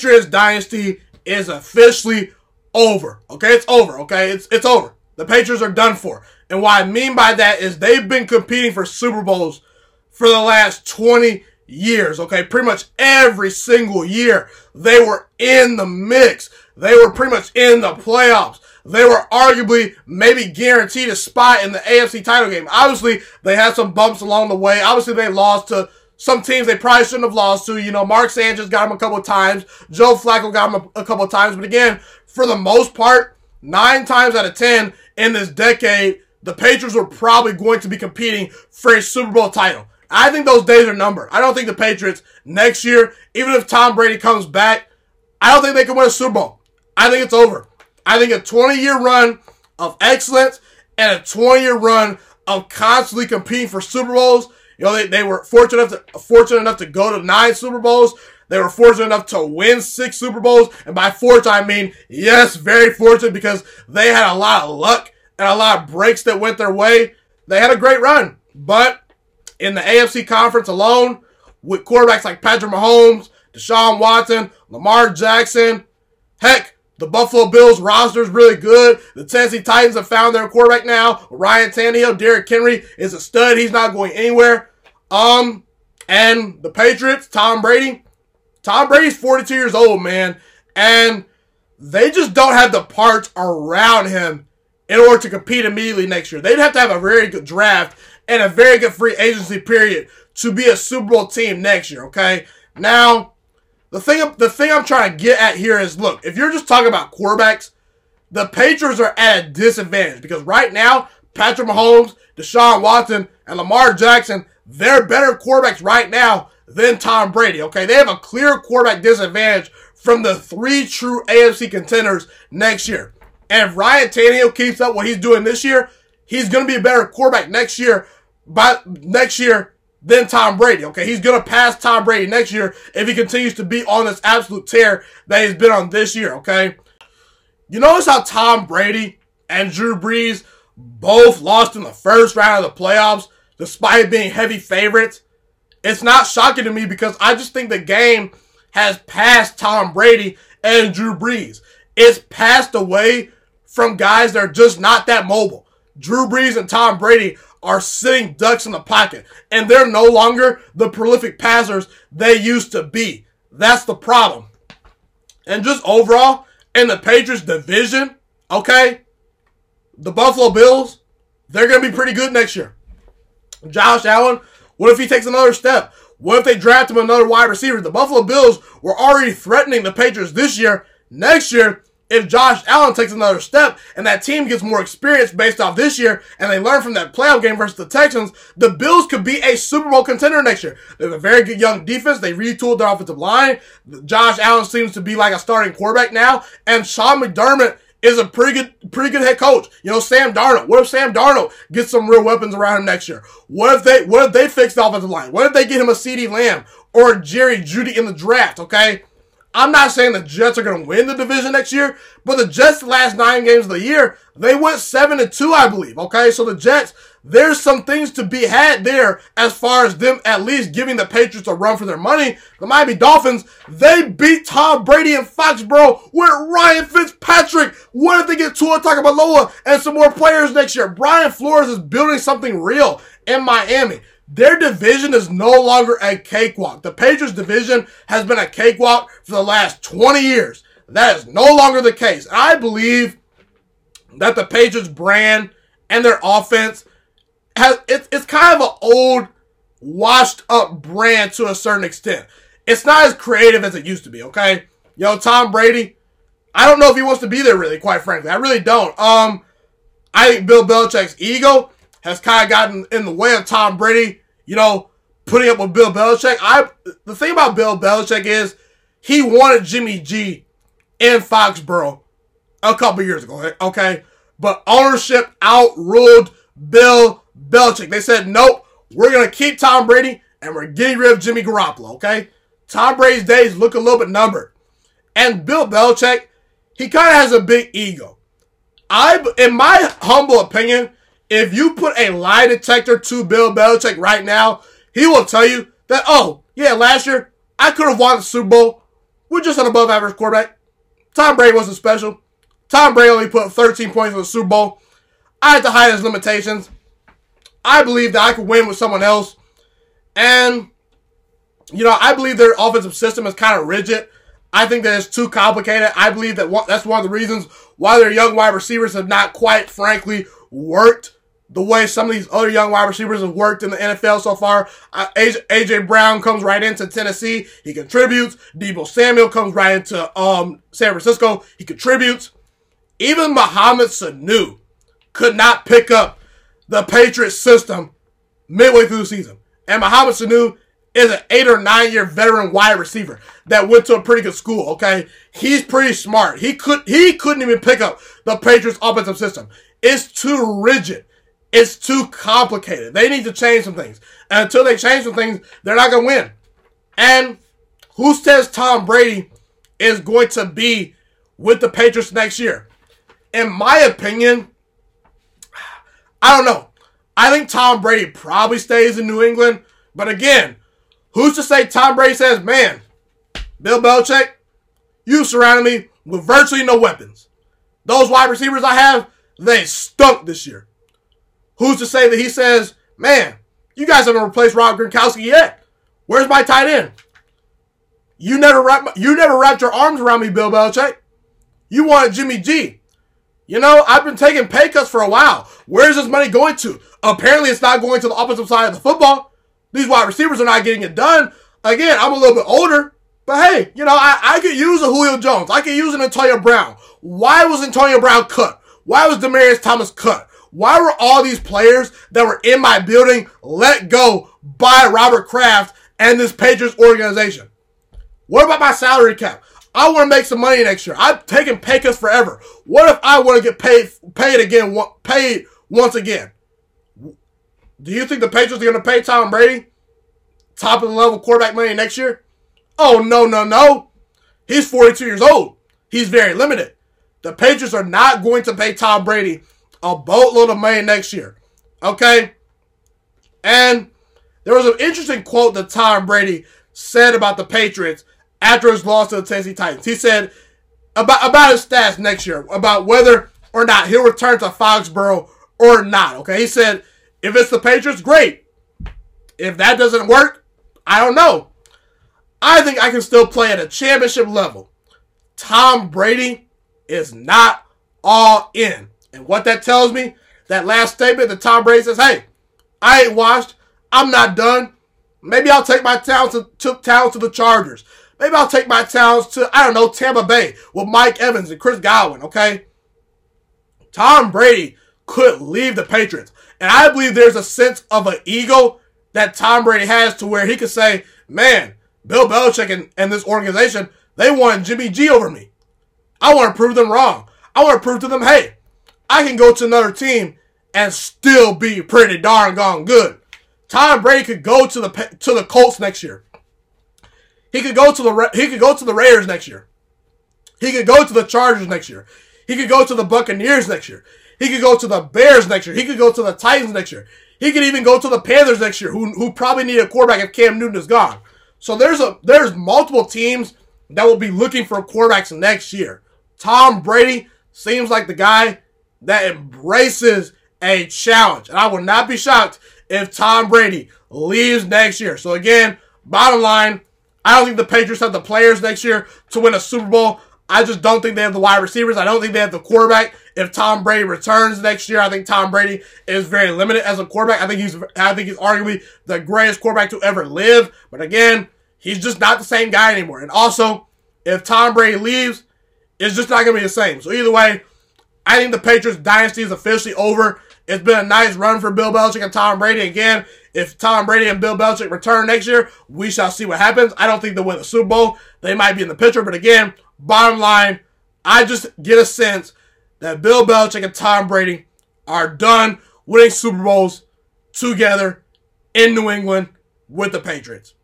Patriots dynasty is officially over. Okay, it's over. Okay, it's it's over. The Patriots are done for. And what I mean by that is they've been competing for Super Bowls for the last 20 years. Okay, pretty much every single year they were in the mix. They were pretty much in the playoffs. They were arguably maybe guaranteed a spot in the AFC title game. Obviously, they had some bumps along the way. Obviously, they lost to some teams they probably shouldn't have lost to. You know, Mark Sanchez got him a couple times. Joe Flacco got him a, a couple times. But again, for the most part, nine times out of ten in this decade, the Patriots were probably going to be competing for a Super Bowl title. I think those days are numbered. I don't think the Patriots next year, even if Tom Brady comes back, I don't think they can win a Super Bowl. I think it's over. I think a 20 year run of excellence and a 20 year run of constantly competing for Super Bowls. You know, they, they were fortunate enough to, fortunate enough to go to nine Super Bowls. They were fortunate enough to win six Super Bowls. And by fortunate, I mean, yes, very fortunate because they had a lot of luck and a lot of breaks that went their way. They had a great run. But in the AFC conference alone, with quarterbacks like Patrick Mahomes, Deshaun Watson, Lamar Jackson, heck, the Buffalo Bills roster is really good. The Tennessee Titans have found their quarterback now. Ryan Tannehill, Derrick Henry is a stud. He's not going anywhere. Um, and the Patriots, Tom Brady. Tom Brady's 42 years old, man. And they just don't have the parts around him in order to compete immediately next year. They'd have to have a very good draft and a very good free agency period to be a Super Bowl team next year, okay? Now, the thing the thing I'm trying to get at here is look, if you're just talking about quarterbacks, the Patriots are at a disadvantage because right now, Patrick Mahomes, Deshaun Watson, and Lamar Jackson, they're better quarterbacks right now than Tom Brady. Okay, they have a clear quarterback disadvantage from the three true AFC contenders next year. And if Ryan Tannehill keeps up what he's doing this year, he's going to be a better quarterback next year. By next year than Tom Brady. Okay, he's to pass Tom Brady next year if he continues to be on this absolute tear that he's been on this year. Okay, you notice how Tom Brady and Drew Brees both lost in the first round of the playoffs despite being heavy favorites. It's not shocking to me because I just think the game has passed Tom Brady and Drew Brees. It's passed away from guys that are just not that mobile. Drew Brees and Tom Brady are sitting ducks in the pocket and they're no longer the prolific passers they used to be. That's the problem. And just overall, in the Patriots division, okay, the Buffalo Bills, they're going to be pretty good next year. Josh Allen, what if he takes another step? What if they draft him another wide receiver? The Buffalo Bills were already threatening the Patriots this year. Next year, if Josh Allen takes another step and that team gets more experience based off this year and they learn from that playoff game versus the Texans, the Bills could be a Super Bowl contender next year. They have a very good young defense. They retooled their offensive line. Josh Allen seems to be like a starting quarterback now. And Sean McDermott is a pretty good, pretty good head coach. You know, Sam Darnold. What if Sam Darnold gets some real weapons around him next year? What if they, what if they fix the offensive line? What if they get him a CeeDee Lamb or Jerry Jeudy in the draft? Okay. I'm not saying the Jets are going to win the division next year, but the Jets, last nine games of the year, they went seven and two, I believe. Okay, so the Jets, there's some things to be had there as far as them at least giving the Patriots a run for their money. The Miami Dolphins, they beat Tom Brady in Foxborough with Ryan Fitzpatrick. What if they get Tua Tagovailoa and some more players next year? Brian Flores is building something real in Miami. Their division is no longer a cakewalk. The Patriots division has been a cakewalk for the last 20 years. That is no longer the case. I believe that the Patriots brand and their offense has it's it's kind of an old, washed up brand to a certain extent. It's not as creative as it used to be, okay? Yo, Tom Brady, I don't know if he wants to be there really, quite frankly. I really don't. Um, I think Bill Belichick's ego has kind of gotten in the way of Tom Brady, you know, putting up with Bill Belichick. I the thing about Bill Belichick is he wanted Jimmy G in Foxborough a couple years ago, okay? But ownership outruled Bill Belichick. They said, nope, we're to keep Tom Brady and we're getting rid of Jimmy Garoppolo, okay? Tom Brady's days look a little bit numbered. And Bill Belichick, he kind of has a big ego. I, in my humble opinion, if you put a lie detector to Bill Belichick right now, he will tell you that, oh, yeah, last year I could have won the Super Bowl, with just an above average quarterback. Tom Brady wasn't special. Tom Brady only put 13 points in the Super Bowl. I had to hide his limitations. I believe that I could win with someone else. And, you know, I believe their offensive system is kind of rigid. I think that it's too complicated. I believe that one, that's one of the reasons why their young wide receivers have not quite, frankly, worked the way some of these other young wide receivers have worked in the NFL so far. Uh, AJ, AJ, Brown comes right into Tennessee. He contributes. Deebo Samuel comes right into um, San Francisco. He contributes. Even Mohamed Sanu could not pick up the Patriots system midway through the season. And Mohamed Sanu is an eight or nine year veteran wide receiver that went to a pretty good school. Okay, he's pretty smart. He could he couldn't even pick up the Patriots offensive system. It's too rigid. It's too complicated. They need to change some things. And until they change some things, they're not gonna win. And who says Tom Brady is going to be with the Patriots next year? In my opinion, I don't know. I think Tom Brady probably stays in New England. But again, who's to say Tom Brady says, man, Bill Belichick, you surrounded me with virtually no weapons. Those wide receivers I have, they stunk this year. Who's to say that he says, man, you guys haven't replaced Rob Gronkowski yet. Where's my tight end? You never wrapped, you never wrapped your arms around me, Bill Belichick. You wanted Jimmy G. You know, I've been taking pay cuts for a while. Where's this money going to? Apparently, it's not going to the offensive side of the football. These wide receivers are not getting it done. Again, I'm a little bit older, but hey, you know, I, I could use a Julio Jones. I could use an Antonio Brown. Why was Antonio Brown cut? Why was Demaryius Thomas cut? Why were all these players that were in my building let go by Robert Kraft and this Patriots organization? What about my salary cap? I want to make some money next year. I've taken pay cuts forever. What if I want to get paid paid again, paid once again? Do you think the Patriots are going to pay Tom Brady top of the level quarterback money next year? Oh no no no! He's 42 years old. He's very limited. The Patriots are not going to pay Tom Brady a boatload of money next year. Okay? And there was an interesting quote that Tom Brady said about the Patriots after his loss to the Tennessee Titans. He said about about his stats next year, about whether or not he'll return to Foxborough or not. Okay, he said if it's the Patriots, great. If that doesn't work, I don't know. I think I can still play at a championship level. Tom Brady is not all in. And what that tells me, that last statement that Tom Brady says, hey, I ain't washed. I'm not done. Maybe I'll take my talents to, to, to the Chargers. Maybe I'll take my talents to, I don't know, Tampa Bay with Mike Evans and Chris Godwin, okay? Tom Brady could leave the Patriots. And I believe there's a sense of an ego that Tom Brady has to where he could say, man, Bill Belichick and, and this organization, they want Jimmy G over me. I want to prove them wrong. I want to prove to them, hey, I can go to another team and still be pretty darn gone good. Tom Brady could go to the to the Colts next year. He could go to the he could go to the Raiders next year. He could go to the Chargers next year. He could go to the Buccaneers next year. He could go to the Bears next year. He could go to the Titans next year. He could even go to the Panthers next year, who, who probably need a quarterback if Cam Newton is gone. So there's a there's multiple teams that will be looking for quarterbacks next year. Tom Brady seems like the guy that embraces a challenge. And I would not be shocked if Tom Brady leaves next year. So again, bottom line, I don't think the Patriots have the players next year to win a Super Bowl. I just don't think they have the wide receivers. I don't think they have the quarterback. If Tom Brady returns next year, I think Tom Brady is very limited as a quarterback. I think he's I think he's arguably the greatest quarterback to ever live. But again, he's just not the same guy anymore. And also, if Tom Brady leaves, it's just not gonna be the same. So either way, I think the Patriots dynasty is officially over. It's been a nice run for Bill Belichick and Tom Brady. Again, if Tom Brady and Bill Belichick return next year, we shall see what happens. I don't think they'll win the Super Bowl. They might be in the picture, but again, bottom line, I just get a sense that Bill Belichick and Tom Brady are done winning Super Bowls together in New England with the Patriots.